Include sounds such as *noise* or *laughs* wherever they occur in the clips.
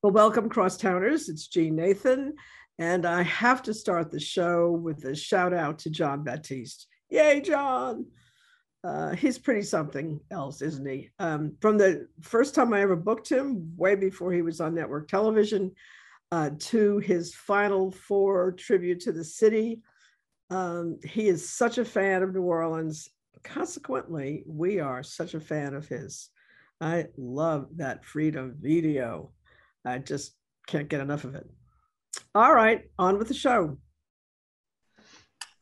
Well, welcome, Crosstowners. It's Jeanne Nathan, and I have to start the show with a shout out to Jon Batiste. Yay, Jon! Uh, he's pretty something else, isn't he? Um, from the first time I ever booked him, way before he was on network television, uh, to his final four tribute to the city, um, he is such a fan of New Orleans. Consequently, we are such a fan of his. I love that freedom video. I just can't get enough of it. All right, on with the show.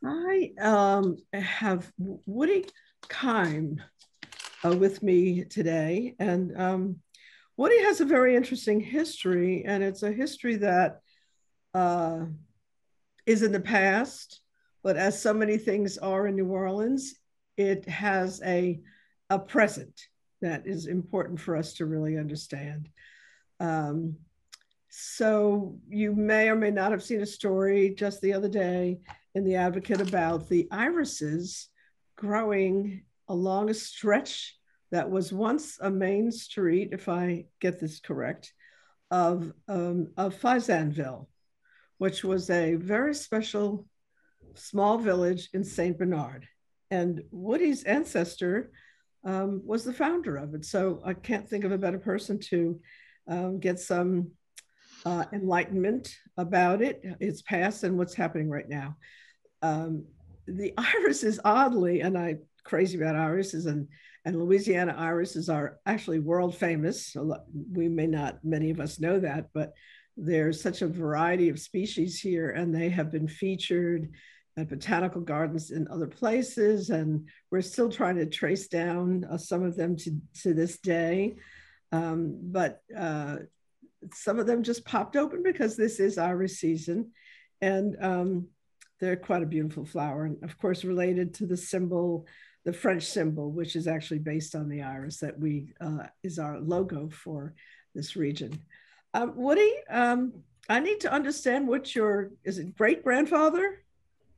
I um, have Woody Keim uh, with me today, and um, Woody has a very interesting history, and it's a history that uh, is in the past, but as so many things are in New Orleans, it has a a present that is important for us to really understand. Um, so you may or may not have seen a story just the other day in the Advocate about the irises growing along a stretch that was once a main street, if I get this correct, of, um, of Fazendeville, which was a very special small village in St. Bernard. And Woody's ancestor um, was the founder of it. So I can't think of a better person to um, get some uh, enlightenment about it, its past, and what's happening right now. Um, the *laughs* iris is oddly, and I'm crazy about irises, and and Louisiana irises are actually world famous. We may not, many of us know that, but there's such a variety of species here, and they have been featured at botanical gardens in other places, and we're still trying to trace down uh, some of them to, to this day. Um, but uh, some of them just popped open because this is iris season. And um, they're quite a beautiful flower. And of course, related to the symbol, the French symbol, which is actually based on the iris that we uh, is our logo for this region. Um, Woody, um, I need to understand what your, is it great grandfather?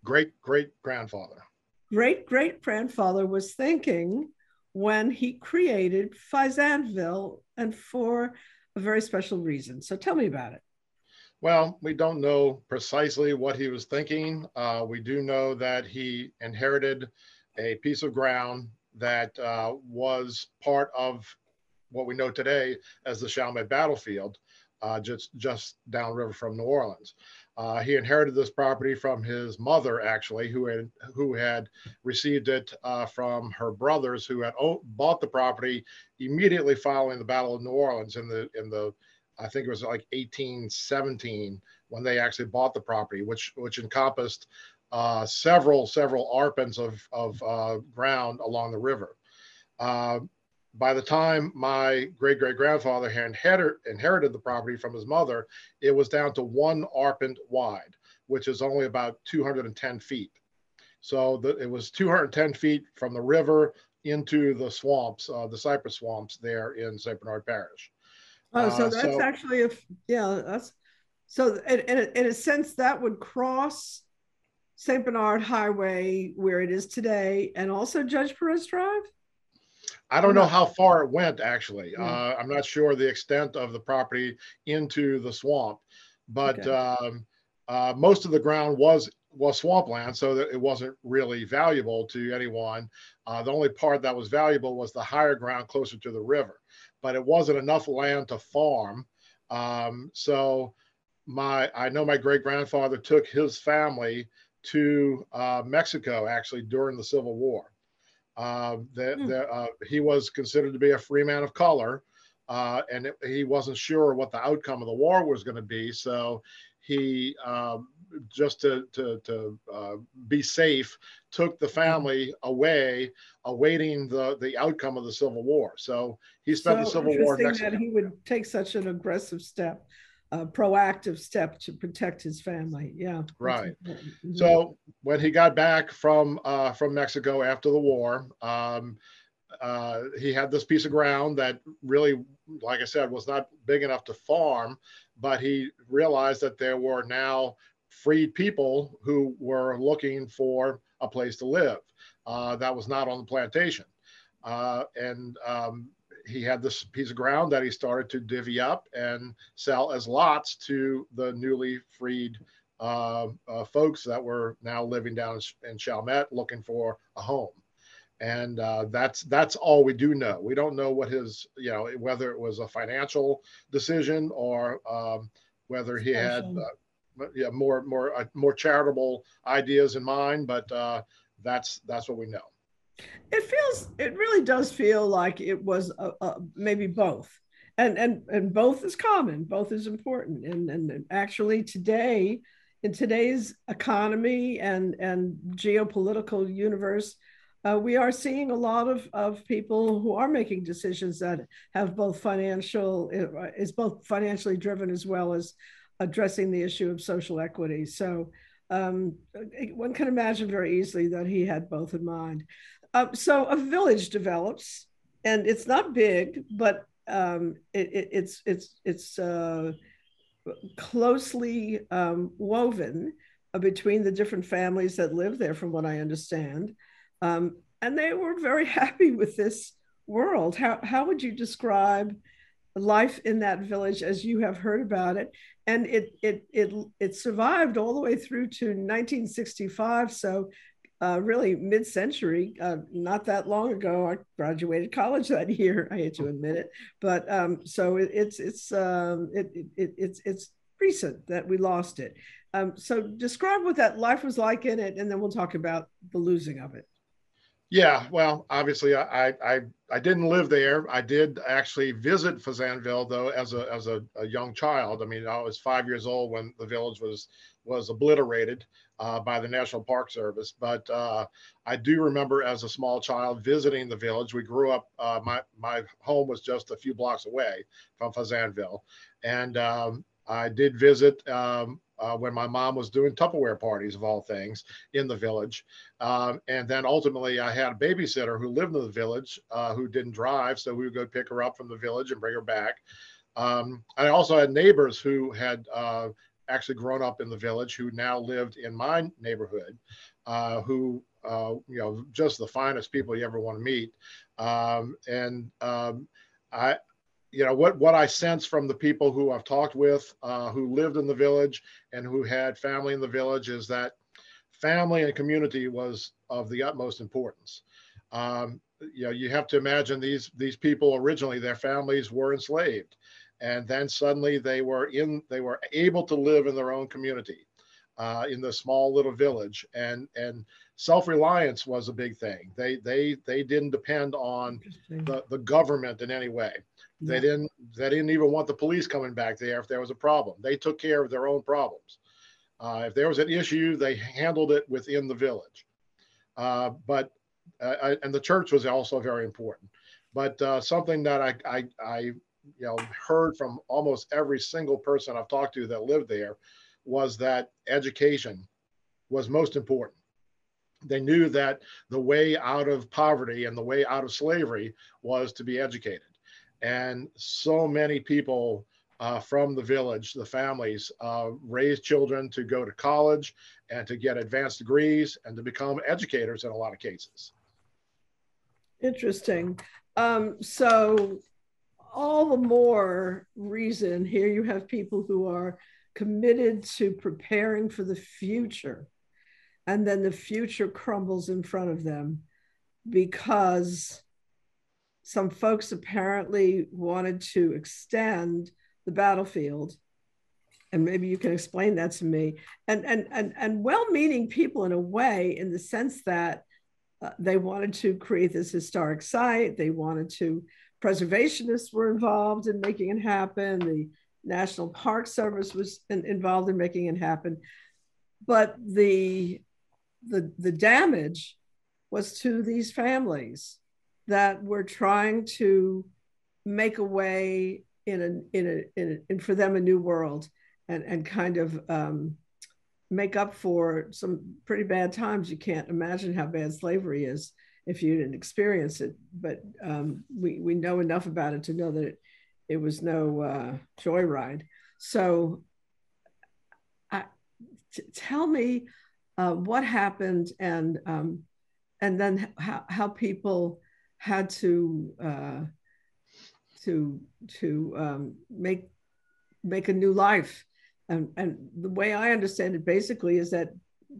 Great great grandfather. Great great grandfather was thinking when he created Fazendeville and for a very special reason. So tell me about it. Well, we don't know precisely what he was thinking. Uh, we do know that he inherited a piece of ground that uh, was part of what we know today as the Chalmette battlefield, uh, just just downriver from New Orleans. Uh, he inherited this property from his mother, actually, who had who had received it uh, from her brothers, who had bought the property immediately following the Battle of New Orleans in the in the I think it was like 1817 when they actually bought the property, which which encompassed uh, several several arpents of of uh, ground along the river. By the time my great great grandfather had inherited the property from his mother, it was down to one arpent wide, which is only about 210 feet. So the, it was 210 feet from the river into the swamps, uh, the cypress swamps there in St. Bernard Parish. Oh, so uh, that's so, actually a yeah. That's so in, in, a, in a sense that would cross St. Bernard Highway where it is today, and also Judge Perez Drive. I don't know how far it went actually. Hmm. Uh, I'm not sure the extent of the property into the swamp, but okay. um, uh, most of the ground was was swampland, so that it wasn't really valuable to anyone. Uh, the only part that was valuable was the higher ground closer to the river, but it wasn't enough land to farm. Um, so my I know my great grandfather took his family to uh, Mexico actually during the Civil War. Uh, that, mm. uh, he was considered to be a free man of color, uh, and it, he wasn't sure what the outcome of the war was going to be. So he, um, just to to, to uh, be safe, took the hmm. family away, awaiting the the outcome of the Civil War. So he spent so the Civil War. Interesting that he would take such an aggressive step a proactive step to protect his family. Yeah. Right. Mm-hmm. So when he got back from uh, from Mexico after the war, um, uh, he had this piece of ground that really, like I said, was not big enough to farm, but he realized that there were now freed people who were looking for a place to live uh, that was not on the plantation. Uh, and um, he had this piece of ground that he started to divvy up and sell as lots to the newly freed uh, uh, folks that were now living down in Chalmette looking for a home. And uh, that's that's all we do know. We don't know what his, you know, whether it was a financial decision or um, whether he had, uh, yeah, more more uh, more charitable ideas in mind. But uh, that's that's what we know. It feels, it really does feel like it was a, a, maybe both. And, and, and both is common, both is important. And, and actually, today, in today's economy and, and geopolitical universe, uh, we are seeing a lot of, of people who are making decisions that have both financial uh, is both financially driven as well as addressing the issue of social equity. So um, one can imagine very easily that he had both in mind. Uh, so a village develops, and it's not big, but um, it, it, it's it's it's uh, closely um, woven uh, between the different families that live there, from what I understand. Um, and they were very *laughs* happy with this world. How how would you describe life in that village as you have heard about it? And it it it it survived all the way through to 1965. So uh, really mid-century, uh, not that long ago. I graduated college that *laughs* year. I hate to admit it, but um, so it, it's it's um, it, it, it's it's recent that we lost it. Um, so describe what that life was like in it, and then we'll talk about the losing of it. Yeah, well, obviously, I I I didn't live there. I did actually visit Fazendeville though as a as a, a young child. I mean, I was five years old when the village was was obliterated uh, by the National Park Service. But uh, I do remember as a small child visiting the village. We grew up. Uh, my my home was just a few blocks away from Fazendeville, and um, I did visit. Um, uh, when my mom was doing Tupperware parties of all things in the village. Um, and then ultimately, I had a babysitter who lived in the village uh, who didn't drive. So we would go pick her up from the village and bring her back. Um, I also had neighbors who had uh, actually grown up in the village who now lived in my neighborhood, uh, who uh, you know just the finest people you ever want to meet, um, and um, I. You know what? What I sense from the people who I've talked with, uh, who lived in the village and who had family in the village, is that family and community was of the utmost importance. Um, you know, you have to imagine these these people originally, their families were enslaved, and then suddenly they were in they were able to live in their own community uh, in the small little village and and self-reliance was a big thing they they they didn't depend on the, the government in any way they yeah. didn't they didn't even want the police coming back there if there was a problem they took care of their own problems uh, if there was an issue they handled it within the village uh, but uh, and the church was also very important but uh, something that I, I, I you know heard from almost every single person I've talked to that lived there was that education was most important. They knew that the way out of poverty and the way out of slavery was to be educated. And so many people uh, from the village, the families, uh, raised children to go to college and to get advanced degrees and to become educators in a lot of cases. Interesting. Um, so all the more reason here you have people who are committed to preparing for the future and then the future crumbles in front of them because some folks apparently wanted to extend the battlefield and maybe you can explain that to me and and and, and well-meaning people in a way in the sense that uh, they wanted to create this historic site they wanted to preservationists were involved in making it happen. The National Park Service was in, involved in making it happen. But the, the, the damage was to these families that were trying to make a way in a, in a, in, a, in for them a new world and, and kind of um, make up for some pretty bad times. You can't imagine how bad slavery is if you didn't experience it. But um, we we know enough about it to know that it, it was no uh, joyride. So, I, t- tell me uh, what happened and um, and then how how people had to uh, to to um, make make a new life. And, and the way I understand it basically is that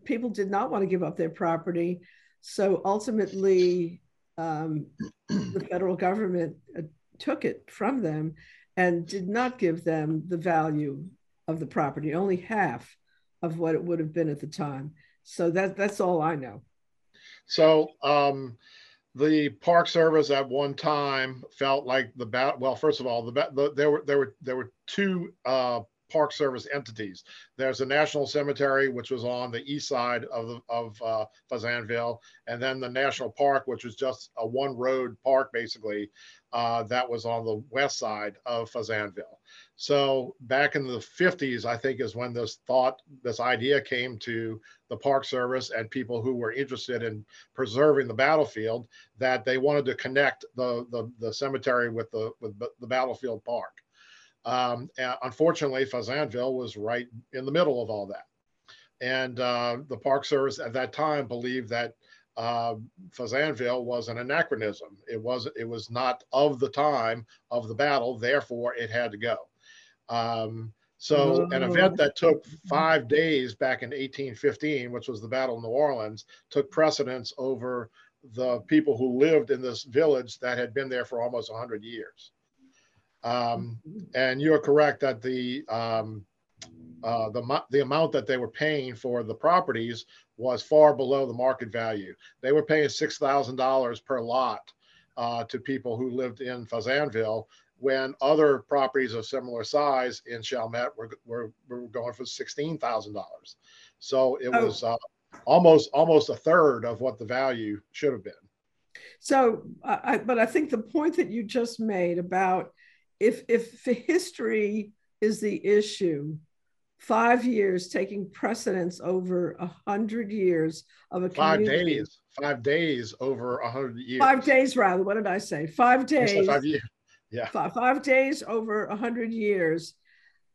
people did not want to give up their property. So ultimately, um, the federal government uh, took it from them and did not give them the value of the property, only half of what it would have been at the time. So that that's all I know. So um, the Park Service at one time felt like the bat. Well, first of all, the, the there were there were there were two uh, Park Service entities. There's a National Cemetery, which was on the east side of the, of uh, Fazendeville, and then the National Park, which was just a one road park basically, uh, that was on the west side of Fazendeville. So back in the 50s, I think is when this thought, this idea came to the Park Service and people who were interested in preserving the battlefield that they wanted to connect the the, the cemetery with the with the battlefield park. Um, unfortunately, Fazendeville was right in the middle of all that. And uh, the Park Service at that time believed that uh, Fazendeville was an anachronism. It was it was not of the time of the battle, therefore it had to go. Um, so an event that took five days back in 1815, which was the Battle of New Orleans, took precedence over the people who lived in this village that had been there for almost 100 years. Um, and you're correct that the um, uh, the the amount that they were paying for the properties was far below the market value. They were paying six thousand dollars per lot uh, to people who lived in Fazendeville, when other properties of similar size in Chalmette were were, were going for sixteen thousand dollars. So it oh. was uh, almost almost a third of what the value should have been. So, I, but I think the point that you just made about if if history is the issue, five years taking precedence over a hundred years of a five community. days, five days over a hundred years. Five days, rather. What did I say? Five days. Five years. Yeah. Five, five days over a hundred years.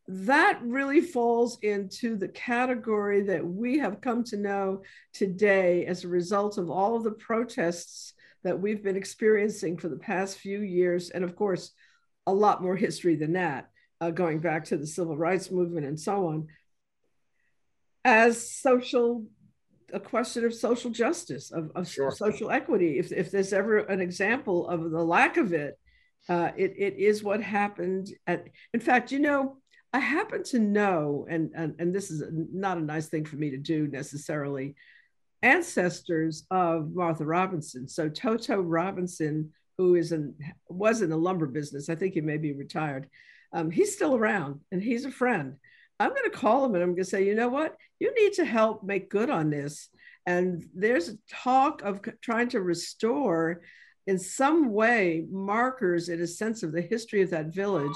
That really falls into the category that we have come to know today as a result of all of the protests that we've been experiencing for the past few years, and of course, a lot more history than that, uh, going back to the civil rights movement and so on, as social, a question of social justice, of, of sure. social equity. If, if there's ever an example of the lack of it, uh, it, it is what happened at, in fact, you know, I happen to know, and, and, and this is not a nice thing for me to do necessarily, ancestors of Martha Robinson. So Toto Robinson who is in was in the lumber business. I think he may be retired. Um, he's still around and he's a friend. I'm going to call him and I'm going to say, you know what? You need to help make good on this. And there's talk of trying to restore, in some way, markers in a sense of the history of that village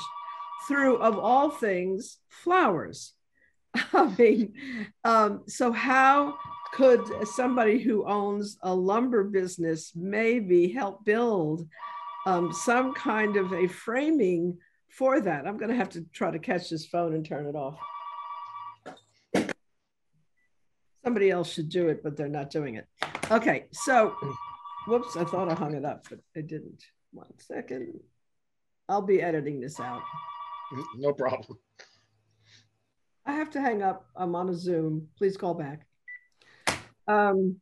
through, of all things, flowers. *laughs* I mean, um, so how could somebody who owns a lumber business maybe help build um, some kind of a framing for that? I'm going to have to try to catch this phone and turn it off. Somebody else should do it, but they're not doing it. Okay, so whoops, I thought I hung it up, but I didn't. One second. I'll be editing this out. *laughs* No problem. I have to hang up. I'm on a Zoom. Please call back. Um,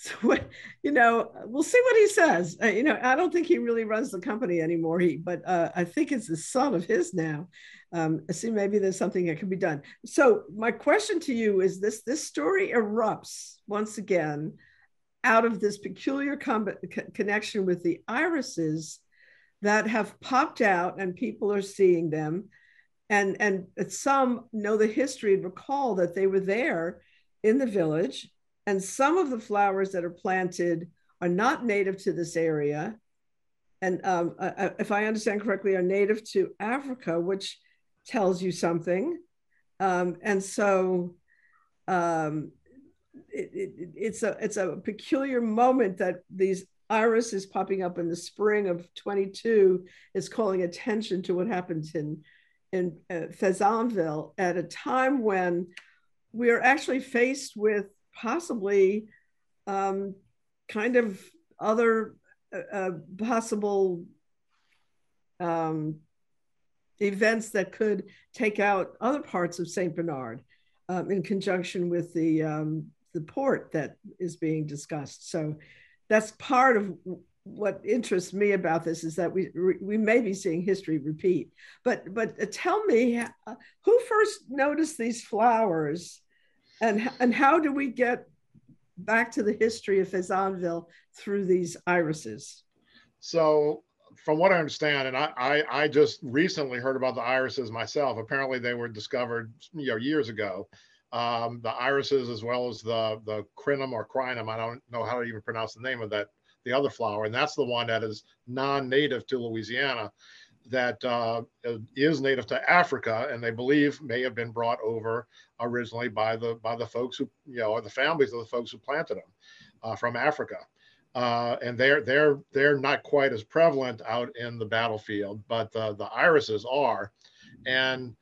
so you know, we'll see what he says. Uh, you know, I don't think he really runs the company anymore. He, but uh, I think it's a son of his now. Um, see, maybe there's something that can be done. So my question to you is this: This story erupts once again out of this peculiar com- connection with the irises that have popped out, and people are seeing them, and and some know the history and recall that they were there in the village. And some of the flowers that are planted are not native to this area. And um, uh, uh, if I understand correctly, are native to Africa, which tells you something. Um, and so um, it, it, it's a it's a peculiar moment that these iris is popping up in the spring of 22 is calling attention to what happened in in uh, Fazendeville at a time when we are actually faced with possibly um, kind of other uh, uh, possible um, events that could take out other parts of St. Bernard um, in conjunction with the, um, the port that is being discussed. So that's part of what interests me about this is that we we may be seeing history repeat. But but uh, tell me, uh, who first noticed these flowers, and and how do we get back to the history of Fazendeville through these irises? So from what I understand, and I, I, I, just recently heard about the irises myself. Apparently, they were discovered you know years ago. Um, the irises, as well as the the crinum or crinum, I don't know how to even pronounce the name of that the other flower, and that's the one that is non-native to Louisiana, that uh, is native to Africa, and they believe may have been brought over originally by the by the folks who you know or the families of the folks who planted them uh, from Africa. Uh, and they're they're they're not quite as prevalent out in the battlefield, but the the irises are, and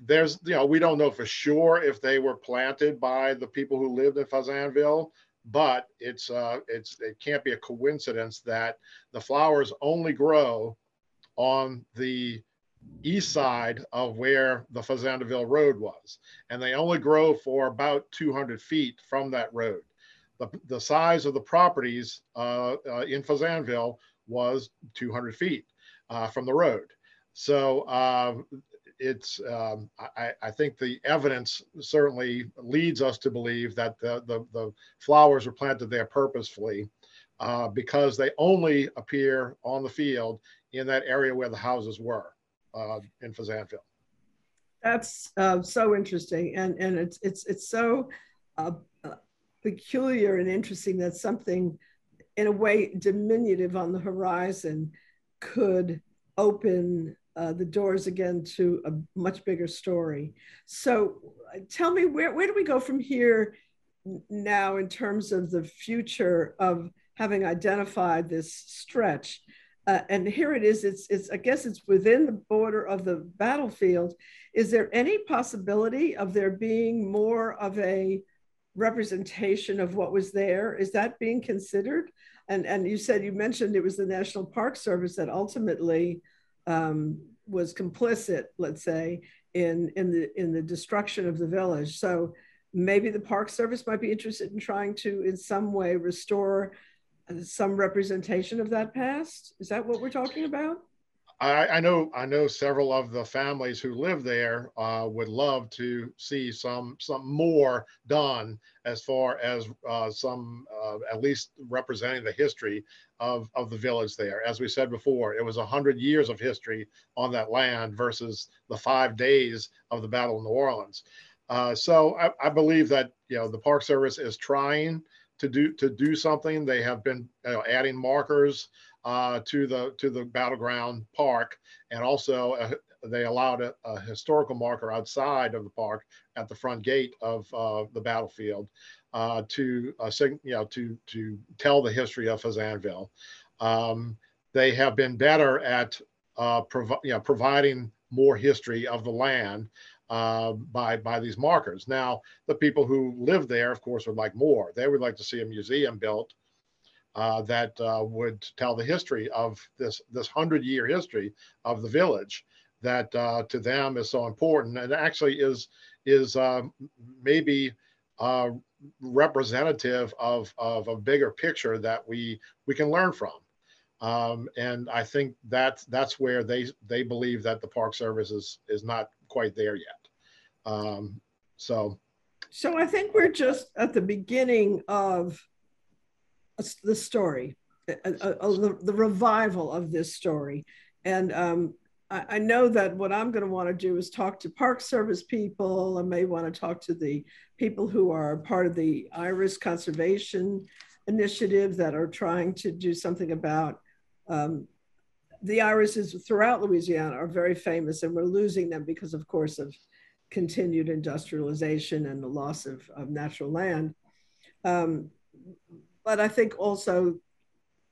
there's you know we don't know for sure if they were planted by the people who lived in Fazendeville, but it's uh, it's it can't be a coincidence that the flowers only grow on the east side of where the Fazendeville Road was, and they only grow for about 200 feet from that road. The, the size of the properties uh, uh, in Fazendeville was 200 feet uh, from the road. So uh, it's um, I, I, think the evidence certainly leads us to believe that the, the, the flowers were planted there purposefully uh, because they only appear on the field in that area where the houses were uh, in Fazendeville. That's uh, so interesting, and and it's it's it's so uh, uh, peculiar and interesting that something, in a way, diminutive on the horizon, could open uh, the doors again to a much bigger story. So uh, tell me, where, where do we go from here now in terms of the future of having identified this stretch? Uh, and here it is, it's, it's, I guess it's within the border of the battlefield. Is there any possibility of there being more of a representation of what was there? Is that being considered? And, and you said you mentioned it was the National Park Service that ultimately um, was complicit, let's say, in in the in the destruction of the village. So maybe the Park Service might be interested in trying to, in some way, restore some representation of that past. Is that what we're talking about? I, I, know I know several of the families who live there uh, would love to see some some more done as far as uh, some uh, at least representing the history of of the village there. As we said before, it was a hundred years of history on that land versus the five days of the Battle of New Orleans. Uh, so I, I, believe that you know the Park Service is trying to do to do something. They have been you know, adding markers uh, to the to the battleground park, and also uh, they allowed a, a, historical marker outside of the park at the front gate of uh, the battlefield uh, to uh, you know to to tell the history of Fazendeville. Um, they have been better at uh, provi- you know, providing more history of the land uh, by by these markers. Now, the people who live there, of course, would like more. They would like to see a museum built uh, that uh, would tell the history of this this hundred year history of the village that uh, to them is so important and actually is is um, maybe uh, representative of, of a bigger picture that we we can learn from. Um, and I think that that's where they they believe that the Park Service is is not quite there yet. Um, so, so I think we're just at the beginning of the story, the, the, revival of this story. And um, I, I, know that what I'm going to want to do is talk to Park Service people. I may want to talk to the people who are part of the Iris Conservation Initiative that are trying to do something about um, the irises throughout Louisiana are very famous, and we're losing them because, of course, of continued industrialization and the loss of, of natural land. Um, but I think also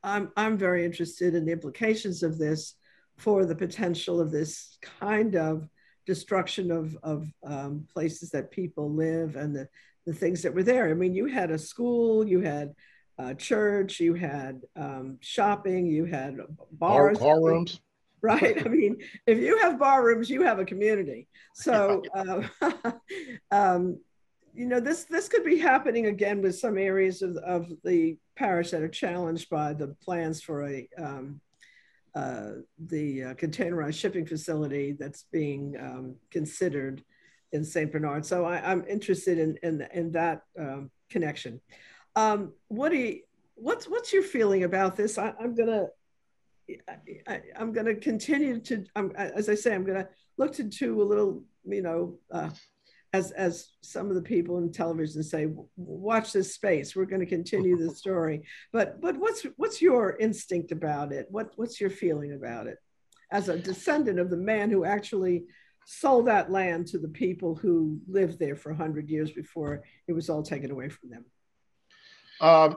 I'm, I'm very interested in the implications of this for the potential of this kind of destruction of, of um, places that people live and the, the things that were there. I mean, you had a school, you had a church, you had um, shopping, you had bars. Car, car rooms. Right? *laughs* I mean, if you have bar rooms, you have a community. So, uh, *laughs* um, you know, this this could be happening again with some areas of, of the parish that are challenged by the plans for a um, uh, the uh, containerized shipping facility that's being um, considered in St. Bernard. So I, am interested in in, in that um, connection. Um, what do you, what's what's your feeling about this? I, am gonna I, am gonna continue to as I say I'm gonna look to into a little you know uh, as as some of the people in television say watch this space. We're going to continue the *laughs* story. But but what's what's your instinct about it? What what's your feeling about it? As a descendant of the man who actually sold that land to the people who lived there for 100 years before it was all taken away from them uh,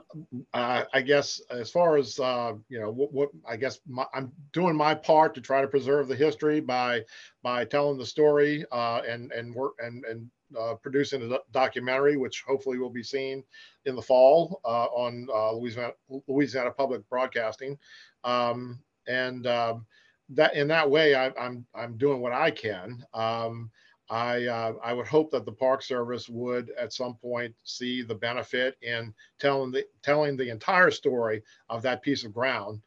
I guess as far as uh, you know, what, what I guess my, I'm doing my part to try to preserve the history by by telling the story uh, and and work and and uh, producing a documentary, which hopefully will be seen in the fall uh, on uh, Louisiana Louisiana Public Broadcasting, um, and um, that in that way I, am I'm, I'm doing what I can. Um, I, uh, I would hope that the Park Service would at some point see the benefit in telling the telling the entire story of that piece of ground,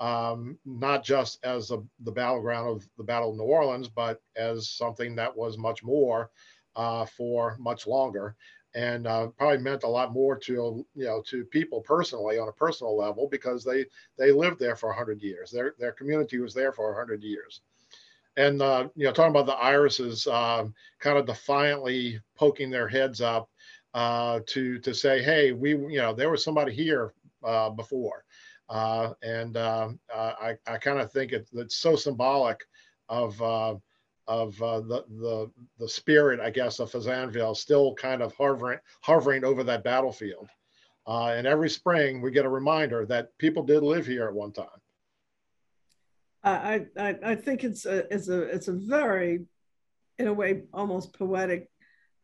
um, not just as a, the battleground of the Battle of New Orleans, but as something that was much more uh, for much longer, and uh, probably meant a lot more to you know to people personally on a personal level because they they lived there for hundred years. Their their community was there for hundred years and uh, you know talking about the irises um, kind of defiantly poking their heads up uh, to to say hey we you know there was somebody here uh, before. Uh, and um, uh, i, I kind of think it, it's so symbolic of uh, of the, the the spirit i guess of Fazendeville still kind of hovering hovering over that battlefield. And every spring we get a reminder that people did live here at one time I, I, I think it's a, it's a, it's a very, in a way, almost poetic,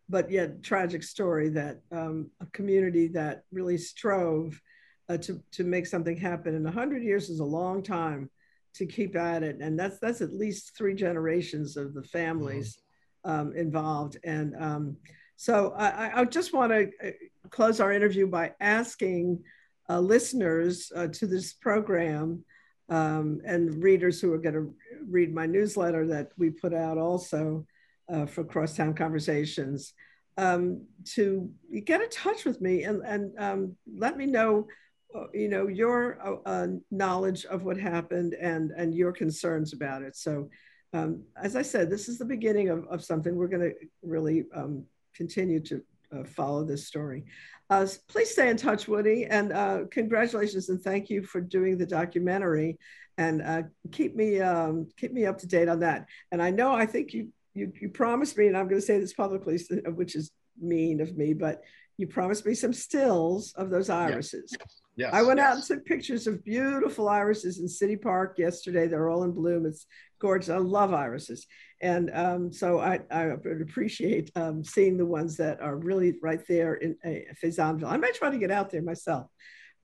but yet tragic story that um, a community that really strove uh, to, to make something happen. And 100 years is a long time to keep at it. And that's, that's at least three generations of the families mm-hmm. um, involved. And um, so I, I just want to uh, close our interview by asking uh, listeners uh, to this program um, and readers who are going to read my newsletter that we put out also uh, for Crosstown Conversations um, to get in touch with me and, and um, let me know, uh, you know, your uh, uh, knowledge of what happened and, and your concerns about it. So um, as I said, this is the beginning of, of something we're going to really um, continue to uh, follow this story. Uh, please stay in touch, Woody, and uh, congratulations and thank you for doing the documentary. And uh, keep me um, keep me up to date on that. And I know I think you you you promised me, and I'm going to say this publicly, which is mean of me, but you promised me some stills of those irises. Yes. Yes, I went yes. out and took pictures of beautiful irises in City Park yesterday. They're all in bloom. It's gorgeous. I love irises. And um, so I, I would appreciate um, seeing the ones that are really right there in uh, Fazendeville. I might try to get out there myself.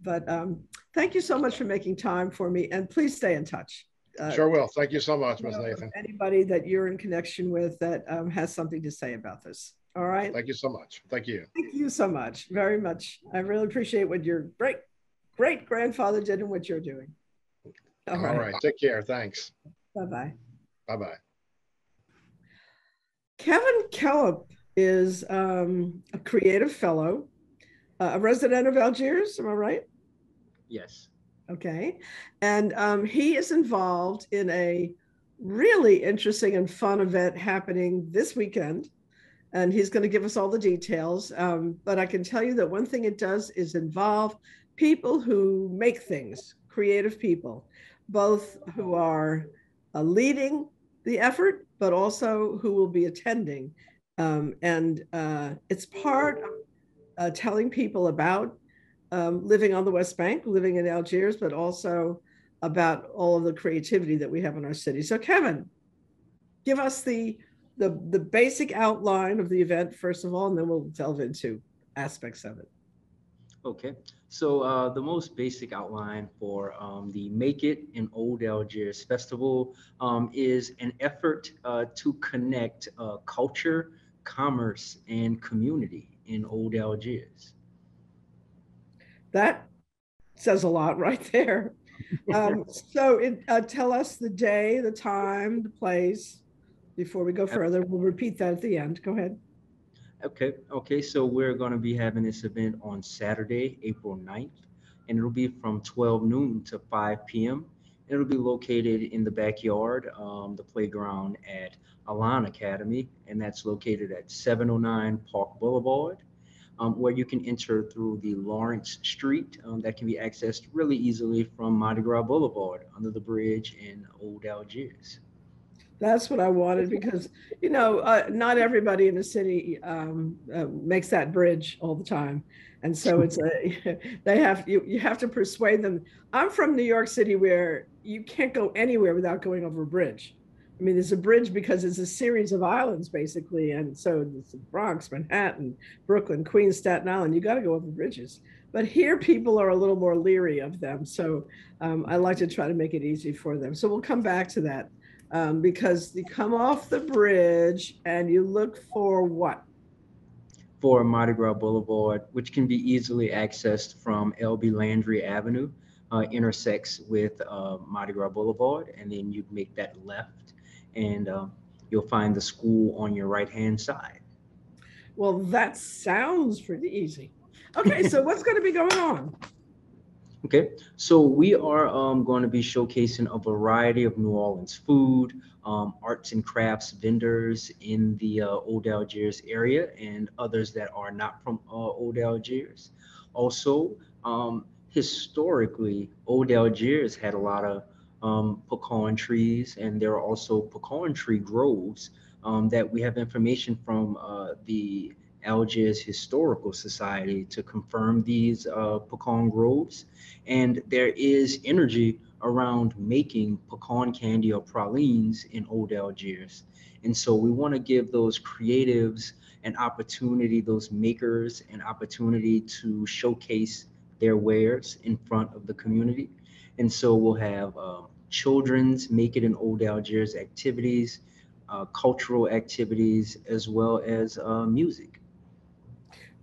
But um, thank you so much for making time for me. And please stay in touch. Uh, sure will. Thank you so much, Ms. Nathan. Anybody that you're in connection with that um, has something to say about this. All right. Thank you so much. Thank you. Thank you so much. Very much. I really appreciate what your great great grandfather did and what you're doing. All, All right. right. Take care. Thanks. Bye bye. Bye bye. Kevin Kellop is um, a creative fellow, uh, a resident of Algiers. Am I right? Yes. Okay. And um, he is involved in a really interesting and fun event happening this weekend. And he's going to give us all the details. Um, but I can tell you that one thing it does is involve people who make things, creative people, both who are uh, leading the effort, but also who will be attending. Um, and uh, it's part of uh, telling people about um, living on the West Bank, living in Algiers, but also about all of the creativity that we have in our city. So, Kevin, give us the the, the basic outline of the event first of all, and then we'll delve into aspects of it. Okay, so uh, the most basic outline for um, the Make It in Old Algiers Festival um, is an effort uh, to connect uh, culture, commerce, and community in Old Algiers. That says a lot right there. *laughs* Um, so it, uh, tell us the day, the time, the place before we go further. We'll repeat that at the end. Go ahead. Okay, okay, so we're going to be having this event on Saturday, April 9th, and it'll be from 12 noon to 5 p.m. It'll be located in the backyard, um, the playground at Alon Academy, and that's located at 709 Park Boulevard, um, where you can enter through the Lawrence Street um, that can be accessed really easily from Mardi Gras Boulevard under the bridge in Old Algiers. That's what I wanted because, you know, uh, not everybody in the city um, uh, makes that bridge all the time. And so it's a, *laughs* they have, you, you have to persuade them. I'm from New York City where you can't go anywhere without going over a bridge. I mean, there's a bridge because it's a series of islands basically. And so it's Bronx, Manhattan, Brooklyn, Queens, Staten Island, you got to go over bridges. But here people are a little more leery of them. So um, I like to try to make it easy for them. So we'll come back to that um, because you come off the bridge and you look for what? For Mardi Gras Boulevard, which can be easily accessed from LB Landry Avenue, uh, intersects with uh, Mardi Gras Boulevard, and then you make that left, and uh, you'll find the school on your right hand side. Well, that sounds pretty easy. Okay, so *laughs* what's going to be going on? Okay, so we are um, going to be showcasing a variety of New Orleans food, um, arts and crafts vendors in the uh, Old Algiers area and others that are not from uh, Old Algiers. Also, um, historically, Old Algiers had a lot of um, pecan trees, and there are also pecan tree groves um, that we have information from uh, the Algiers Historical Society to confirm these uh, pecan groves. And there is energy around making pecan candy or pralines in Old Algiers. And so we want to give those creatives an opportunity, those makers an opportunity to showcase their wares in front of the community. And so we'll have uh, children's Make It in Old Algiers activities, uh, cultural activities, as well as uh, music.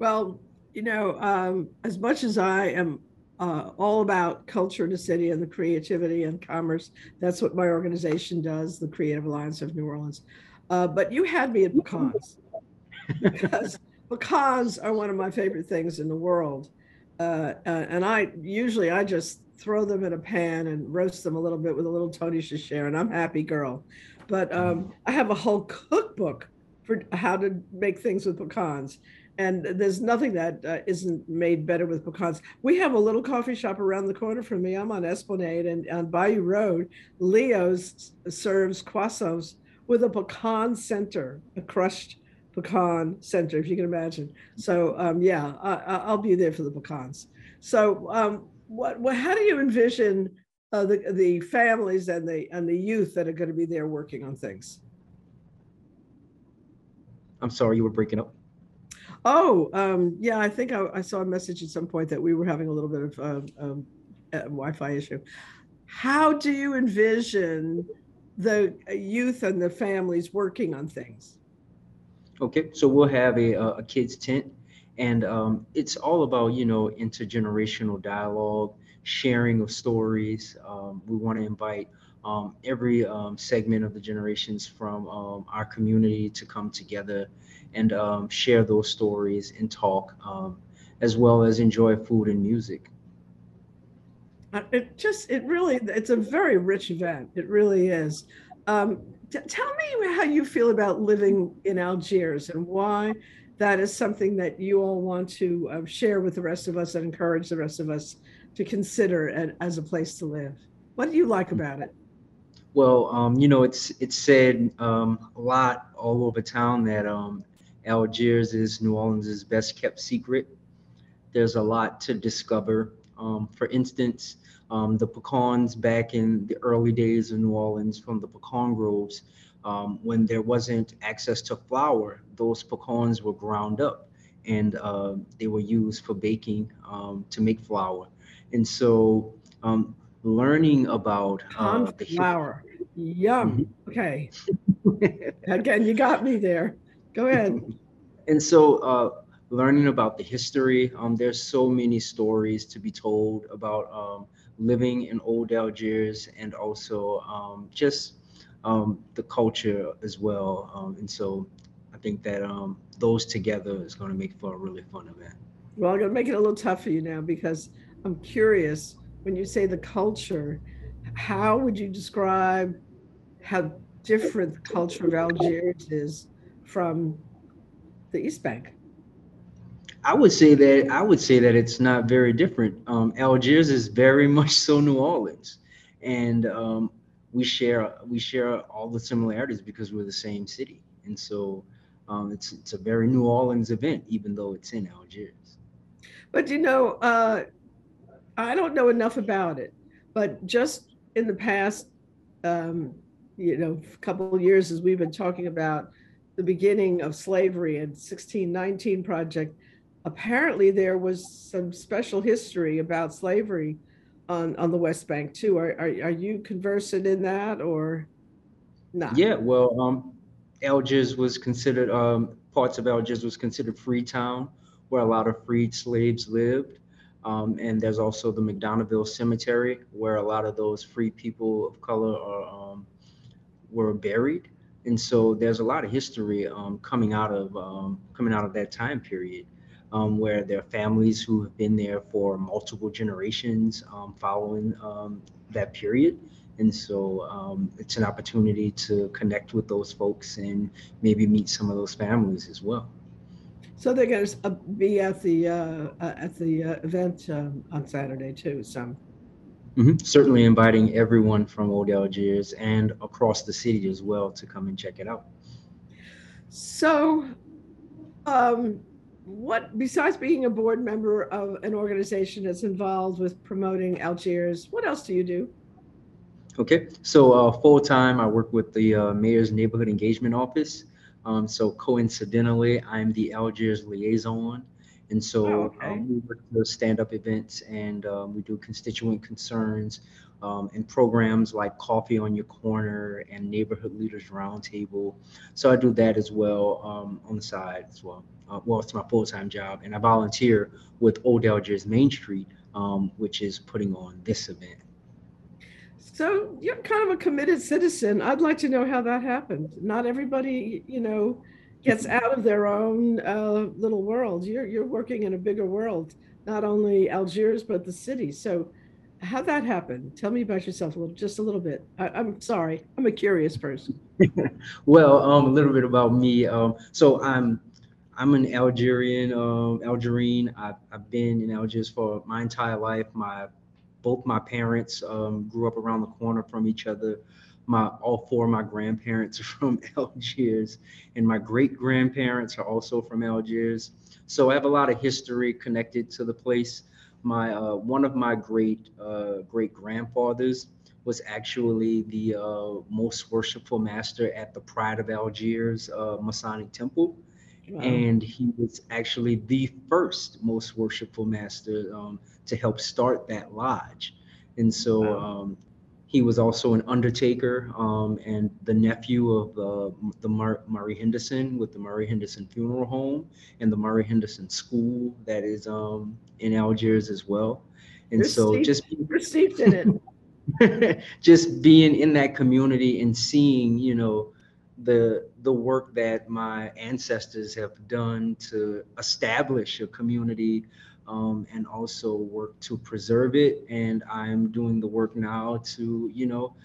Well, you know, um, as much as I am uh, all about culture in the city and the creativity and commerce, that's what my organization does, the Creative Alliance of New Orleans. Uh, but you had me at pecans because pecans are one of my favorite things in the world. Uh, and I usually I just throw them in a pan and roast them a little bit with a little Tony Chachere, and I'm happy girl. But um, I have a whole cookbook for how to make things with pecans and there's nothing that uh, not made better with pecans. We have a little coffee shop around the corner from me. I'm on Esplanade and on Bayou Road. Leo's serves croissants with a pecan center, a crushed pecan center, if you can imagine. So um, yeah, I, will be there for the pecans. So um, what, what, how do you envision uh, the the families and the and the youth that are going to be there working on things? I'm sorry, you were breaking up. Oh, um, yeah, I think I, I, saw a message at some point that we were having a little bit of um, um, Wi-Fi issue. How do you envision the youth and the families working on things? Okay, so we'll have a, a kids tent, and um, it's all about you know intergenerational dialogue, sharing of stories. Um, we want to invite um, every um, segment of the generations from um, our community to come together and um, share those stories and talk, um, as well as enjoy food and music. Uh, it just, it really, it's a very rich event. It really is. Um, t- tell me how you feel about living in Algiers and why that is something that you all want to uh, share with the rest of us and encourage the rest of us to consider as a place to live. What do you like about it? Well, um, you know, it's it's said um, a lot all over town that um, Algiers is New Orleans' best kept secret. There's a lot to discover. Um, for instance, um, the pecans back in the early days of New Orleans from the pecan groves, um, when there wasn't access to flour, those pecans were ground up and uh, they were used for baking to make flour. And so, learning about uh, the flour, yum. Mm-hmm. Okay, again, you got me there. Go ahead. *laughs* and so, uh, learning about the history, um, there's so many stories to be told about um, living in old Algiers and also um, just um, the culture as well. Um, and so I think that um, those together is going to make for a really fun event. Well, I'm going to make it a little tough for you now because I'm curious when you say the culture, how would you describe how different the culture of Algiers is from the East Bank? I would say that I would say that it's not very different. Um, Algiers is very *laughs* much so New Orleans, and um, we share we share all the similarities because we're the same city, and so um, it's it's a very New Orleans event, even though it's in Algiers. But you know, uh, I don't know enough about it, but just in the past, um, you know, couple of years as we've been talking about the beginning of slavery and 1619 project apparently there was some special history about slavery on, on the West Bank too. Are, are, are you conversant in that or not? Yeah, well, um, Algiers was considered, um, parts of Algiers was considered free town where a lot of freed slaves lived. Um, and there's also the McDonoughville Cemetery where a lot of those free people of color are, um, were buried. And so there's a lot of history um, coming out of um, coming out of that time period um, where there are families who have been there for multiple generations um, following that period. And so it's an opportunity to connect with those folks and maybe meet some of those families as well. So they're going to uh, be at the uh, uh, at the uh, event um, on Saturday too. So mm-hmm. certainly inviting everyone from Old Algiers and across the city as well to come and check it out. So, um, what besides being a board member of an organization that's involved with promoting Algiers, what else do you do? Okay, so uh, full time, I work with the uh, Mayor's Neighborhood Engagement Office. Um, so coincidentally, I'm the Algiers liaison, and so oh, okay. um, we work the stand-up events and um, we do constituent concerns um, and programs like Coffee on Your Corner and Neighborhood Leaders Roundtable. So I do that as well um, on the side as well uh, well, it's my full time job, and I volunteer with Old Algiers Main Street, um, which is putting on this event. So you're kind of a committed citizen. I'd like to know how that happened. Not everybody, you know, gets out of their own uh, little world. You're you're working in a bigger world, not only Algiers but the city. So, how that happened? Tell me about yourself a little, just a little bit. I, am sorry, I'm a curious person. *laughs* well, um, a little bit about me. Um, so I'm I'm an Algerian, um, Algerine. I've, I've been in Algiers for my entire life. My both my parents um, grew up around the corner from each other. My all four of my grandparents *laughs* are from Algiers, and my great grandparents are also from Algiers. So I have a lot of history connected to the place. My uh, one of my great uh, great grandfathers was actually the uh, most worshipful master at the Pride of Algiers uh, Masonic Temple. Wow. And he was actually the first most worshipful master um, to help start that lodge. And so wow. um, he was also an undertaker um, and the nephew of uh, the Mar- Murray Henderson with the Murray Henderson Funeral Home and the Murray Henderson School that is um, in Algiers as well. And You're so steeped, just received in it. *laughs* just being in that community and seeing, you know, the the work that my ancestors have done to establish a community um, and also work to preserve it and i'm doing the work now to you know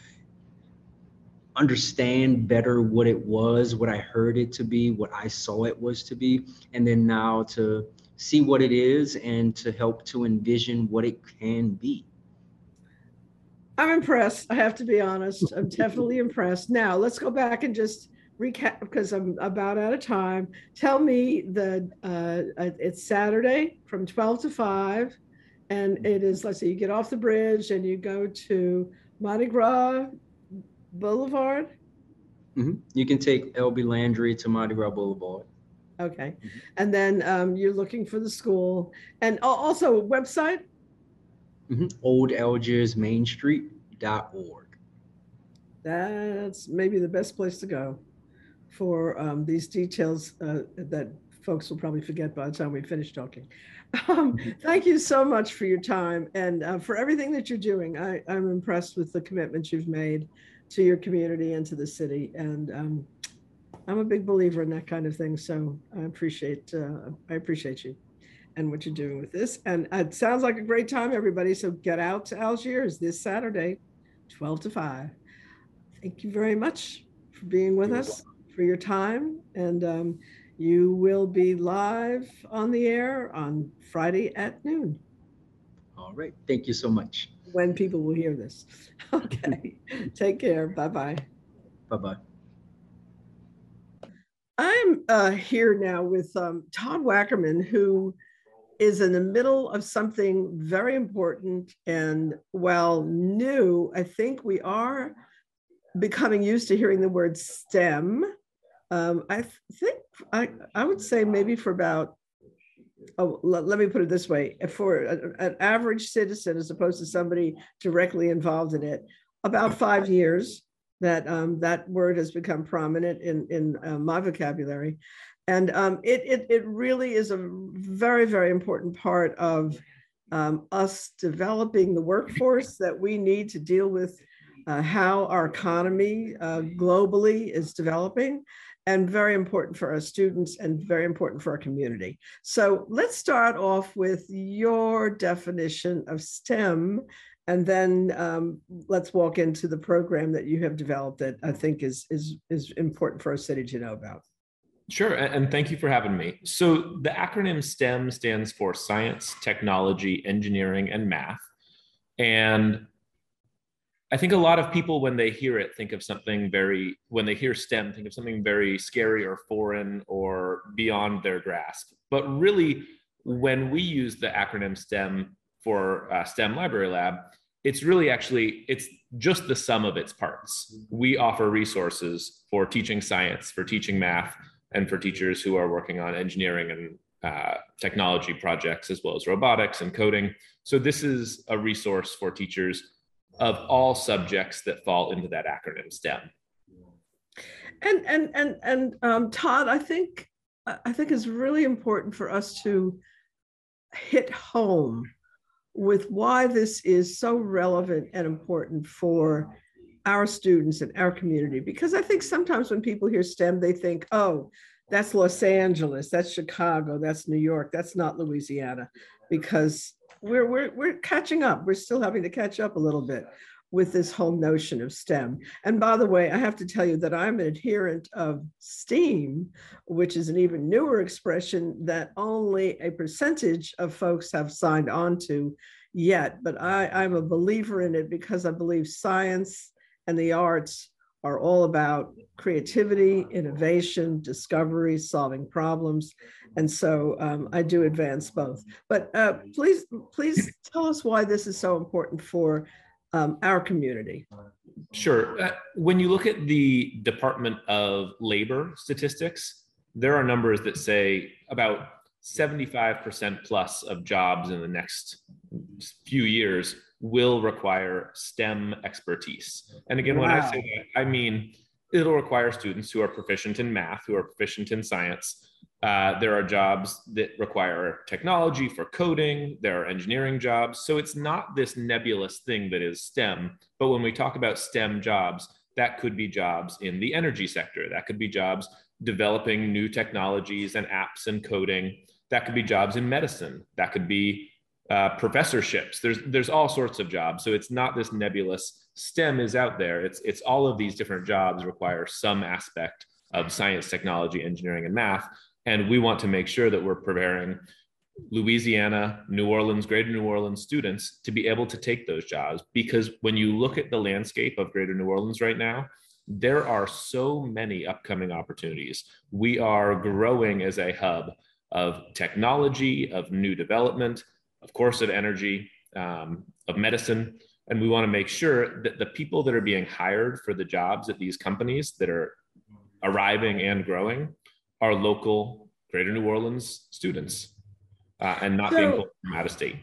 understand better what it was what i heard it to be what i saw it was to be and then now to see what it is and to help to envision what it can be I'm impressed. I have to be honest. I'm definitely impressed. Now let's go back and just recap because I'm about out of time. Tell me the uh, uh it's Saturday from 12 to 5, and it is let's see, you get off the bridge and you go to Mardi Gras Boulevard. Mm-hmm. You can take LB Landry to Mardi Gras Boulevard. Okay. Mm-hmm. And then um, you're looking for the school and also website? Mm-hmm. Old Algiers Main Street.org. That's maybe the best place to go for um, these details uh, that folks will probably forget by the time we finish talking. Um, mm-hmm. thank you so much for your time and uh, for everything that you're doing. I, I'm impressed with the commitment you've made to your community and to the city. And um, I'm a big believer in that kind of thing. So I appreciate uh, I appreciate you and what you're doing with this. And it sounds like a great time, everybody. So get out to Algiers this Saturday, 12 to 5. Thank you very much for being with You're us, welcome. For your time. And um, you will be live on the air on Friday at noon. All right. Thank you so much. When people will hear this. *laughs* Okay. *laughs* Take care. Bye bye. Bye bye. I'm uh, here now with um, Todd Wackerman, who is in the middle of something very important. And while new, I think we are becoming used to hearing the word STEM. Um, I think I, I would say maybe for about, oh, let, let me put it this way for a, an average citizen, as opposed to somebody directly involved in it, about five years that um, that word has become prominent in, in uh, my vocabulary. And um, it, it, it really is a very, very important part of um, us developing the workforce that we need to deal with uh, how our economy uh, globally is developing and very important for our students and very important for our community. So let's start off with your definition of STEM and then um, let's walk into the program that you have developed that I think is is is important for our city to know about. Sure, and thank you for having me. So the acronym STEM stands for Science, Technology, Engineering, and Math. And I think a lot of people, when they hear it, think of something very, when they hear STEM, think of something very scary or foreign or beyond their grasp. But really, when we use the acronym STEM for uh, STEM Library Lab, it's really actually it's just the sum of its parts. We offer resources for teaching science, for teaching math, and for teachers who are working on engineering and uh, technology projects as well as robotics and coding. So this is a resource for teachers of all subjects that fall into that acronym STEM. And and and and um, Todd, I think I think it's really important for us to hit home with why this is so relevant and important for our students and our community. Because I think sometimes when people hear STEM, they think, oh, that's Los Angeles, that's Chicago, that's New York, that's not Louisiana, because we're, we're, we're catching up. We're still having to catch up a little bit with this whole notion of STEM. And by the way, I have to tell you that I'm an adherent of STEAM, which is an even newer expression that only a percentage of folks have signed on to yet. But I, I'm a believer in it because I believe science and the arts are all about creativity, innovation, discovery, solving problems. And so um, I do advance both. But uh, please, please tell us why this is so important for um, our community. Sure. Uh, when you look at the Department of Labor statistics, there are numbers that say about 75% plus of jobs in the next few years will require STEM expertise. And again, when. I say that, I mean it'll require students who are proficient in math, who are proficient in science. Uh, there are jobs that require technology for coding, there are engineering jobs. So it's not this nebulous thing that is STEM. But when we talk about STEM jobs, that could be jobs in the energy sector, that could be jobs developing new technologies and apps and coding. That could be jobs in medicine. That could be uh, professorships. There's there's all sorts of jobs. So it's not this nebulous STEM is out there. It's it's all of these different jobs require some aspect of science, technology, engineering, and math. And we want to make sure that we're preparing Louisiana, New Orleans, Greater New Orleans students to be able to take those jobs. Because when you look at the landscape of Greater New Orleans right now, there are so many upcoming opportunities. We are growing as a hub of technology, of new development, of course, of energy, um, of medicine. And we want to make sure that the people that are being hired for the jobs at these companies that are arriving and growing are local Greater New Orleans students uh, and not So- being pulled from out of state.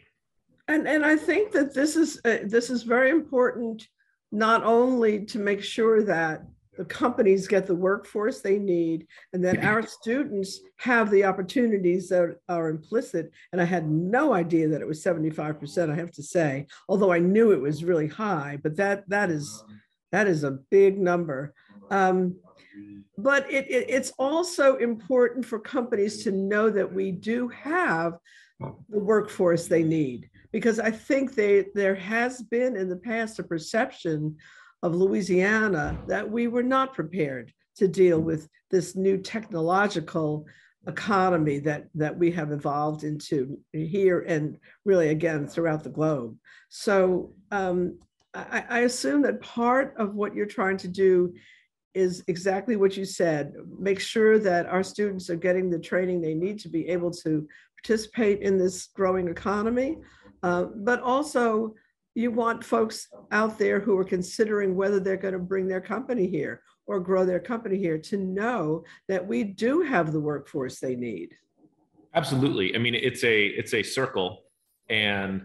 And and I think that this is uh, this is very important, not only to make sure that the companies get the workforce they need, and that our *laughs* students have the opportunities that are implicit. And I had no idea that it was seventy five percent. I have to say, although I knew it was really high, but that that is that is a big number. Um, but it, it, it's also important for companies to know that we do have the workforce they need because I think they there has been in the past a perception of Louisiana that we were not prepared to deal with this new technological economy that that we have evolved into here and really again throughout the globe. So um, I, I assume that part of what you're trying to do is exactly what you said. Make sure that our students are getting the training they need to be able to participate in this growing economy. Uh, but also, you want folks out there who are considering whether they're going to bring their company here or grow their company here to know that we do have the workforce they need. Absolutely. I mean, it's a it's a circle, and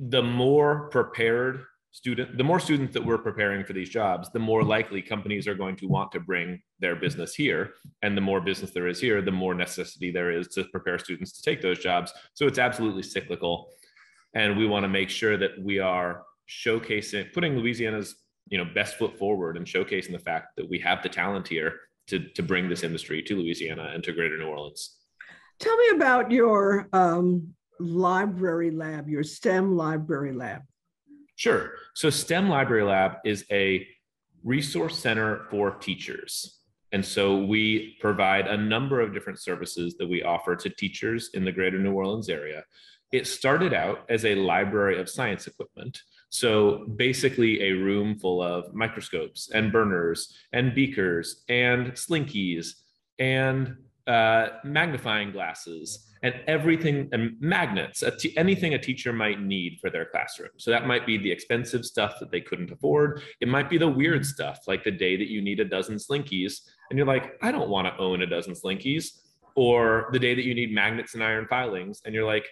the more prepared student, the more students that we're preparing for these jobs, the more likely companies are going to want to bring their business here, and the more business there is here, the more necessity there is to prepare students to take those jobs. So it's absolutely cyclical, and we want to make sure that we are showcasing, putting Louisiana's you know best foot forward and showcasing the fact that we have the talent here to to bring this industry to Louisiana and to Greater New Orleans. Tell me about your um, library lab, your STEM library lab. Sure. So STEM Library Lab is a resource center for teachers. And so we provide a number of different services that we offer to teachers in the greater New Orleans area. It started out as a library of science equipment. So basically, a room full of microscopes and burners and beakers and slinkies and uh, magnifying glasses and everything and magnets, anything a teacher might need for their classroom. So that might be the expensive stuff that they couldn't afford. It might be the weird stuff, like the day that you need a dozen slinkies and you're like, I don't want to own a dozen slinkies. Or the day that you need magnets and iron filings and you're like,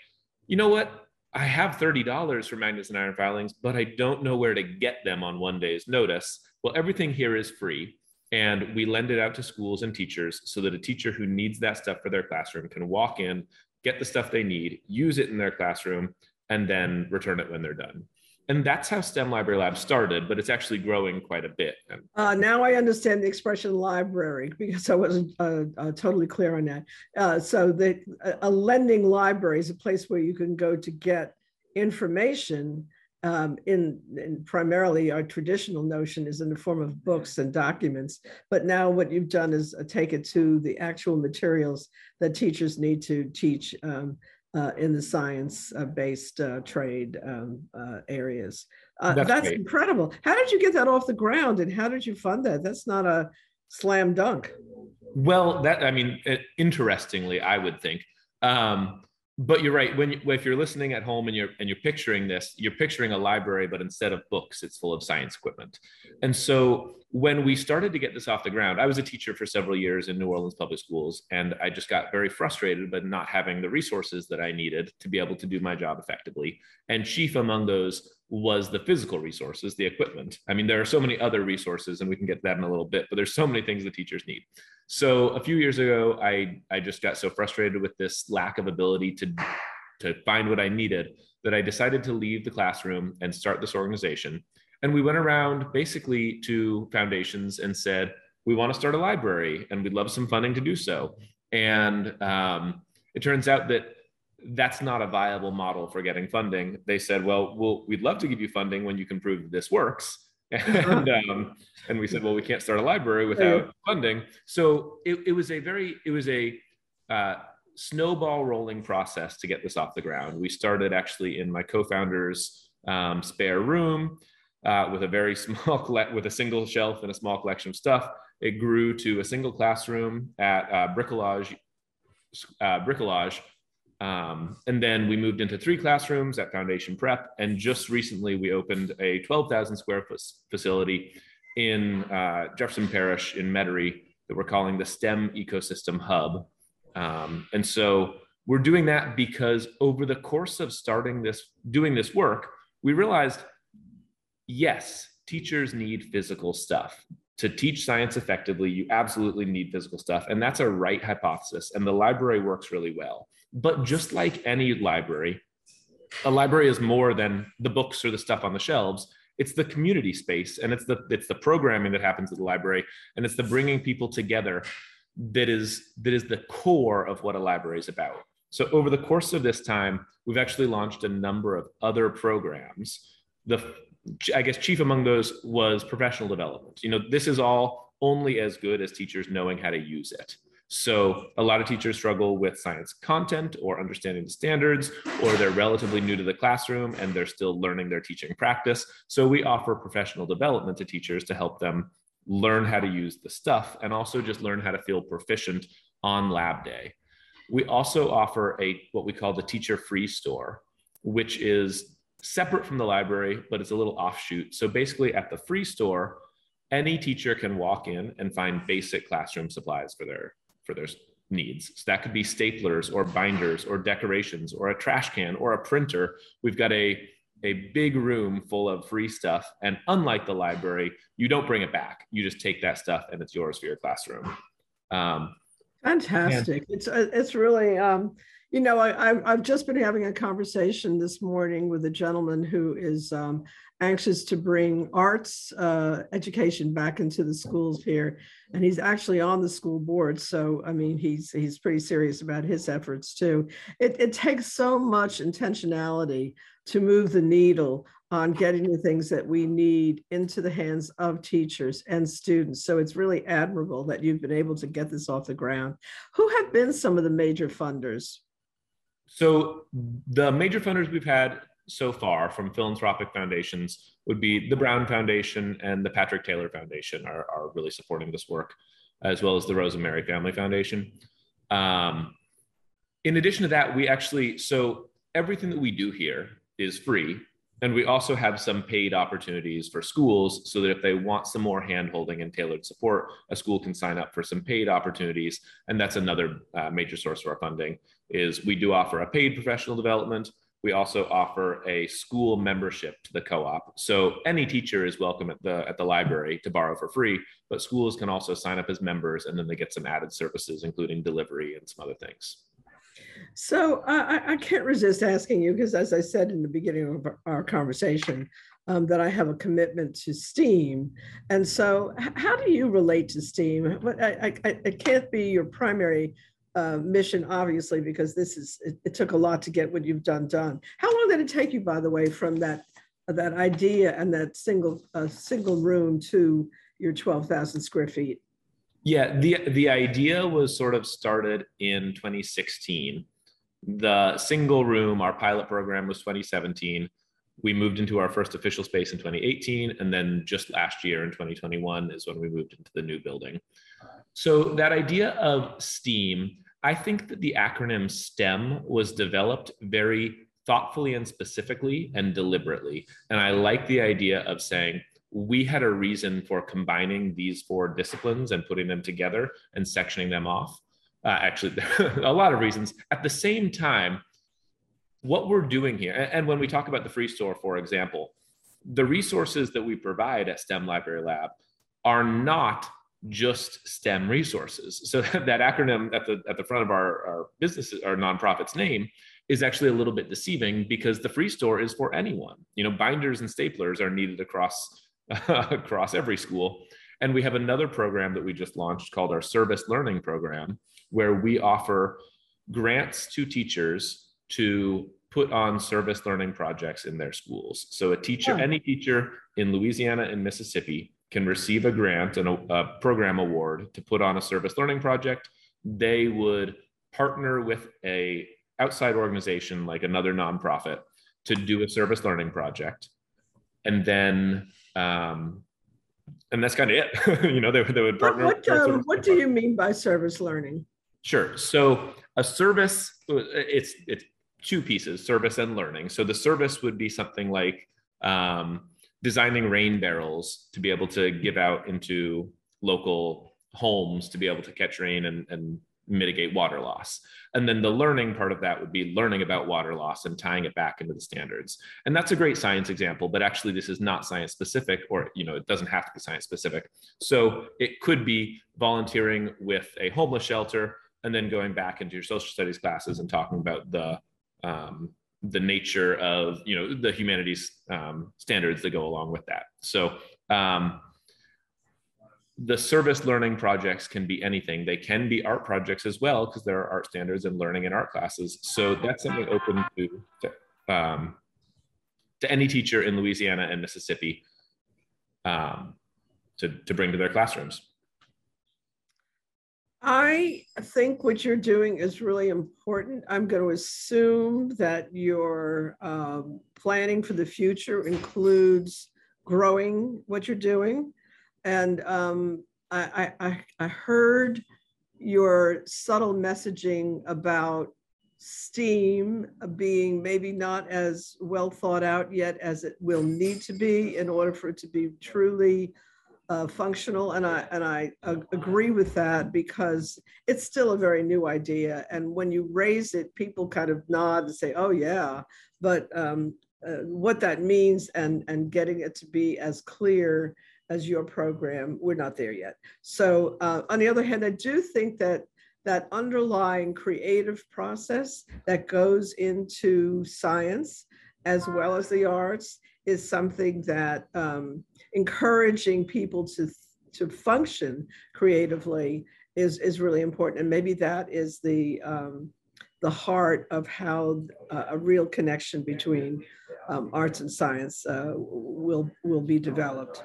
you know what? I have $30 for magnets and iron filings, but I don't know where to get them on one day's notice. Well, everything here is free. And we lend it out to schools and teachers so that a teacher who needs that stuff for their classroom can walk in, get the stuff they need, use it in their classroom, and then return it when they're done. And that's how STEM Library Lab started, but it's actually growing quite a bit. Uh, now I understand the expression library because I wasn't uh, uh, totally clear on that. Uh, so the, a- lending library is a place where you can go to get information um, in, in primarily our traditional notion is in the form of books and documents. But now what you've done is uh, take it to the actual materials that teachers need to teach um, uh, in the science-based uh, trade um, uh, areas. Uh, That's that's incredible. How did you get that off the ground and how did you fund that? That's not a slam dunk. Well, that I mean, it, interestingly, I would think. Um, but you're right. When you, if you're listening at home and you're and you're picturing this, you're picturing a library, but instead of books, it's full of science equipment. And so when we started to get this off the ground, I was a teacher for several years in New Orleans public schools, and I just got very frustrated by not having the resources that I needed to be able to do my job effectively. And chief among those was the physical resources, the equipment. I mean, there are so many other resources, and we can get that in a little bit, but there's so many things that teachers need. So a few years ago, I I just got so frustrated with this lack of ability to to find what I needed that I decided to leave the classroom and start this organization. And we went around basically to foundations and said, we want to start a library and we'd love some funding to do so. And um, it turns out that that's not a viable model for getting funding. They said, well, we'll we'd love to give you funding when you can prove that this works. *laughs* And *laughs* um, and we said, well, we can't start a library without funding. So it, it was a very it was a uh, snowball rolling process to get this off the ground. We started actually in my co-founder's um, spare room uh, with a very *laughs* small with a single shelf and a small collection of stuff. It grew to a single classroom at uh, Bricolage, uh, Bricolage, um, and then we moved into three classrooms at Foundation Prep. And just recently, we opened a 12,000 square foot facility in uh, Jefferson Parish in Metairie that we're calling the STEM Ecosystem Hub. Um, and so we're doing that because over the course of starting this, doing this work, we realized yes, teachers need physical stuff. To teach science effectively, you absolutely need physical stuff. And that's a right hypothesis. And the library works really well. But just like any library, a library is more than the books or the stuff on the shelves. It's the community space and it's the it's the programming that happens at the library and it's the bringing people together that is that is the core of what a library is about. So over the course of this time we've actually launched a number of other programs. The i guess chief among those was professional development. You know this is all only as good as teachers knowing how to use it so a lot of teachers struggle with science content or understanding the standards, or they're relatively new to the classroom and they're still learning their teaching practice. So we offer professional development to teachers to help them learn how to use the stuff and also just learn how to feel proficient on lab day. We also offer a what we call the teacher free store, which is separate from the library, but it's a little offshoot. So basically at the free store, any teacher can walk in and find basic classroom supplies for their for their needs. So that could be staplers or binders or decorations or a trash can or a printer. We've got a a big room full of free stuff. And unlike the library, you don't bring it back. You just take that stuff and it's yours for your classroom. Um, Fantastic. And- it's uh, it's really um, you know I, I've just been having a conversation this morning with a gentleman who is um, anxious to bring arts uh, education back into the schools here, and he's actually on the school board. So I mean, he's he's pretty serious about his efforts too. It, it takes so much intentionality to move the needle on getting the things that we need into the hands of teachers and students. So it's really admirable that you've been able to get this off the ground. Who have been some of the major funders? So the major funders we've had so far from philanthropic foundations would be the Brown Foundation and the Patrick Taylor Foundation are, are really supporting this work, as well as the Rosa Mary Family Foundation. Um, in addition to that, we actually, so everything that we do here is free. And we also have some paid opportunities for schools so that if they want some more handholding and tailored support, a school can sign up for some paid opportunities. And that's another uh, major source of our funding is we do offer a paid professional development we also offer a school membership to the co-op. So any teacher is welcome at the at the library to borrow for free, but schools can also sign up as members and then they get some added services, including delivery and some other things. So I, I can't resist asking you because, as I said in the beginning of our conversation, um, that I have a commitment to STEAM. And so, how do you relate to STEAM? I, I, it can't be your primary uh, mission, obviously, because this is it, it, took a lot to get what you've done done. How long did it take you, by the way, from that that idea and that single uh, single room to your twelve thousand square feet? Yeah, the the idea was sort of started in 2016. The single room, our pilot program was 2017. We moved into our first official space in 2018, and then just last year in 2021 is when we moved into the new building. So that idea of STEAM I think that the acronym STEM was developed very thoughtfully and specifically and deliberately. And I like the idea of saying, we had a reason for combining these four disciplines and putting them together and sectioning them off. Uh, actually, *laughs* a lot of reasons. At the same time, what we're doing here, and when we talk about the free store, for example, the resources that we provide at STEM Library Lab are not just STEM resources. So *laughs* that acronym at the at the front of our, our business, our nonprofit's name, is actually a little bit deceiving because the free store is for anyone. You know, binders and staplers are needed across *laughs* across every school. And we have another program that we just launched called our service learning program, where we offer grants to teachers to put on service learning projects in their schools. So a teacher, any teacher in Louisiana and Mississippi can receive a grant and a, a, program award to put on a service learning project, they would partner with a outside organization like another nonprofit to do a service learning project, and then um, and that's kind of it. *laughs* you know, they, they would partner. What, what, uh, what do you mean by service learning? Sure. So a service, it's it's two pieces: service and learning. So the service would be something like um, designing rain barrels to be able to give out into local homes to be able to catch rain and, and mitigate water loss. And then the learning part of that would be learning about water loss and tying it back into the standards. And that's a great science example, but actually this is not science specific or, you know, it doesn't have to be science specific. So it could be volunteering with a homeless shelter and then going back into your social studies classes and talking about the, um, the nature of, you know, the humanities um, standards that go along with that. So, um, the service learning projects can be anything. They can be art projects as well because there are art standards and learning in art classes. So that's something open to to, um, to any teacher in Louisiana and Mississippi um, to to bring to their classrooms. I think what you're doing is really important. I'm going to assume that your um, planning for the future includes growing what you're doing and um, I, I, I heard your subtle messaging about STEAM being maybe not as well thought out yet as it will need to be in order for it to be truly uh, functional. And I and I agree with that because it's still a very new idea. And when you raise it, people kind of nod and say, "Oh yeah," but um, uh, what that means and and getting it to be as clear as your program, we're not there yet. So uh, on the other hand, I do think that that underlying creative process that goes into science as well as the arts is something that um, encouraging people to to function creatively is is really important and maybe that is the um, the heart of how uh, a real connection between um, arts and science uh, will will be developed.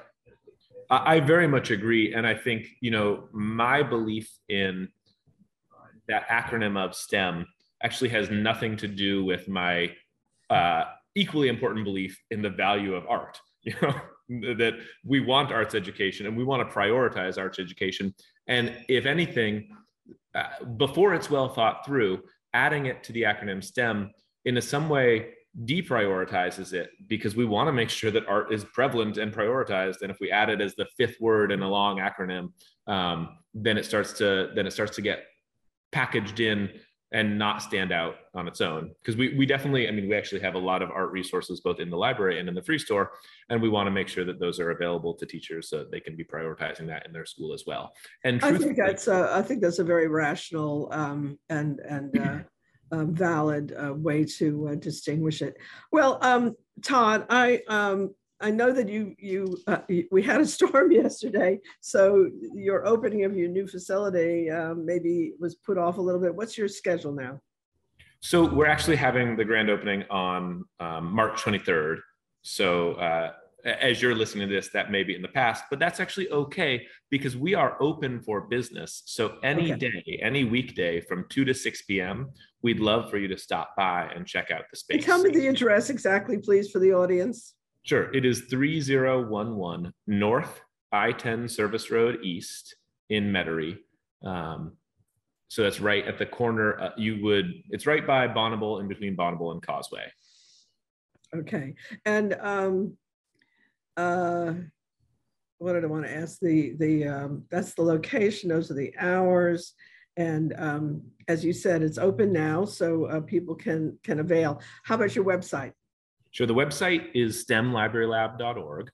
I very much agree. And I think, you know, my belief in that acronym of STEM actually has nothing to do with my uh, equally important belief in the value of art. *laughs* You know, that we want arts education and we want to prioritize arts education. And if anything, uh, before it's well thought through, adding it to the acronym STEM in some way deprioritizes it because we want to make sure that art is prevalent and prioritized. And if we add it as the fifth word in a long acronym, um, then it starts to then it starts to get packaged in and not stand out on its own because we, we definitely i mean we actually have a lot of art resources both in the library and in the free store and we want to make sure that those are available to teachers so they can be prioritizing that in their school as well and i think that's a, i think that's a very rational um, and and uh, *clears throat* uh, valid uh, way to uh, distinguish it. Well, um, Todd, I um, I know that you you uh, we had a storm *laughs* yesterday, so your opening of your new facility um, maybe was put off a little bit. What's your schedule now? So we're actually having the grand opening on um, March 23rd. So uh, as you're listening to this, that may be in the past, but that's actually okay because we are open for business. So any okay. day, any weekday from 2 to 6 p.m., we'd love for you to stop by and check out the space. Tell me the address exactly, please, for the audience. Sure. It is 3011 North I 10 Service Road East in Metairie. Um, so that's right at the corner. Uh, you would, it's right by Bonnabel, in between Bonnabel and Causeway. Okay. And um, uh, what did I want to ask? The the um, that's the location. Those are the hours, and um, as you said, it's open now, so uh, people can can avail. How about your website? Sure. The website is stemlibrarylab.org.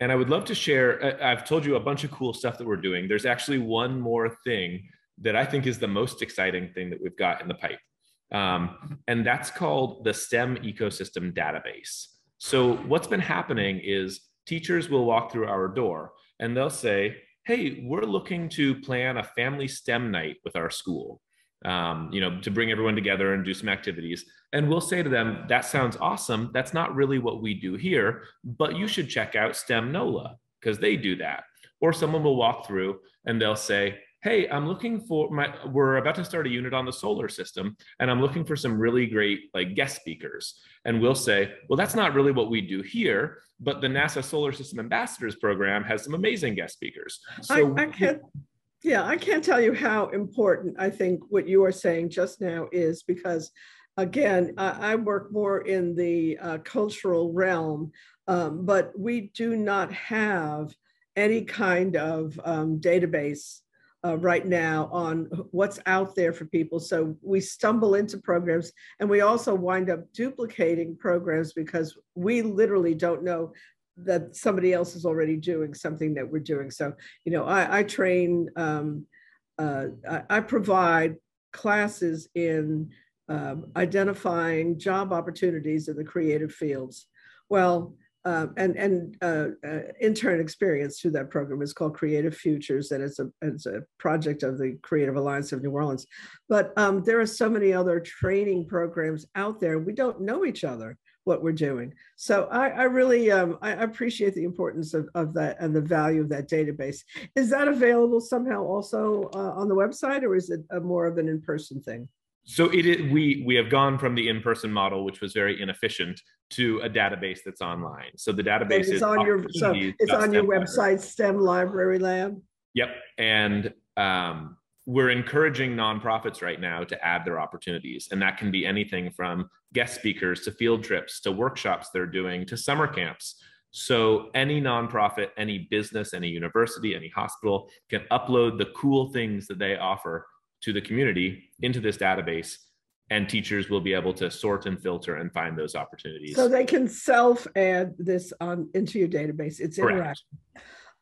And I would love to share. I've told you a bunch of cool stuff that we're doing. There's actually one more thing that I think is the most exciting thing that we've got in the pipe. Um, and that's called the STEM Ecosystem Database. So what's been happening is teachers will walk through our door and they'll say, "Hey, we're looking to plan a family STEM night with our school." Um, you know, to bring everyone together and do some activities. And we'll say to them, that sounds awesome. That's not really what we do here, but you should check out STEM NOLA because they do that. Or someone will walk through and they'll say, hey, I'm looking for my, we're about to start a unit on the solar system and I'm looking for some really great like guest speakers. And we'll say, well, that's not really what we do here, but the NASA Solar System Ambassadors Program has some amazing guest speakers. So I, I can't, yeah, I can't tell you how important I think what you are saying just now is because again, I, I work more in the uh, cultural realm, um, but we do not have any kind of um, database uh, right now on what's out there for people. So we stumble into programs and we also wind up duplicating programs because we literally don't know that somebody else is already doing something that we're doing. So, you know, I, I train, um, uh, I, I, provide classes in um, identifying job opportunities in the creative fields. Well, um, and and uh, uh, intern experience through that program is called Creative Futures, and it's a it's a project of the Creative Alliance of New Orleans. But um, there are so many other training programs out there. We don't know each other what we're doing. So I, I really um, I appreciate the importance of, of that and the value of that database. Is that available somehow also uh, on the website, or is it more of an in person thing? So it is, we we have gone from the in-person model, which was very inefficient, to a database that's online. So the database is on your so it's on your website, Library. STEM Library Lab. Yep, and um, we're encouraging nonprofits right now to add their opportunities, and that can be anything from guest speakers to field trips to workshops they're doing to summer camps. So any nonprofit, any business, any university, any hospital can upload the cool things that they offer to the community into this database and teachers will be able to sort and filter and find those opportunities. So they can self add this on into your database. It's interactive.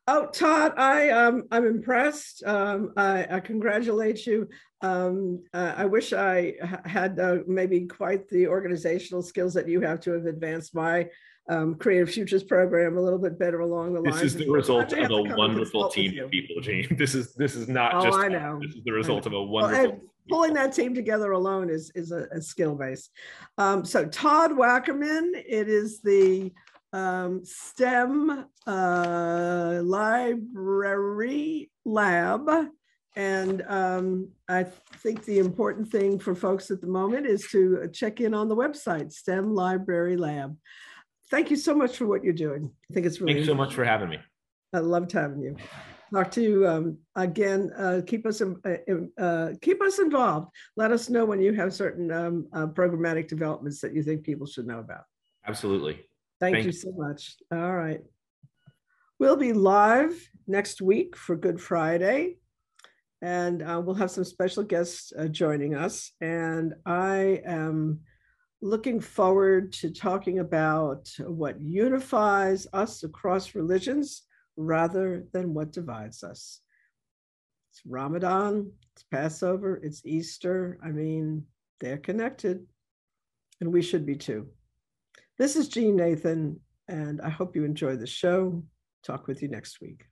Oh, Todd, I um, I'm impressed. Um, I, I congratulate you. Um, uh, I wish I had uh, maybe quite the organizational skills that you have to have advanced my um, Creative Futures program a little bit better along the lines. This is the result of a wonderful team of people, Jeanne. *laughs* This is this is not oh, just. I know. This is the result of a wonderful. Well, pulling that team together alone is is a, a skill base. Um, so Todd Wackerman, it is the um, STEM uh, Library Lab. And um, I think the important thing for folks at the moment is to check in on the website, STEM Library Lab thank you so much for what you're doing. I think it's really. Thanks so much for having me. I loved having you. Talk to you um, again. Uh, keep us uh, uh, keep us involved. Let us know when you have certain um, uh, programmatic developments that you think people should know about. Absolutely. Thank, Thank you so much. All right. We'll be live next week for Good Friday, and uh, we'll have some special guests uh, joining us. And I am looking forward to talking about what unifies us across religions rather than what divides us. It's Ramadan, it's Passover, it's Easter. I mean, they're connected, and we should be too. This is Jeanne Nathan, and I hope you enjoy the show. Talk with you next week.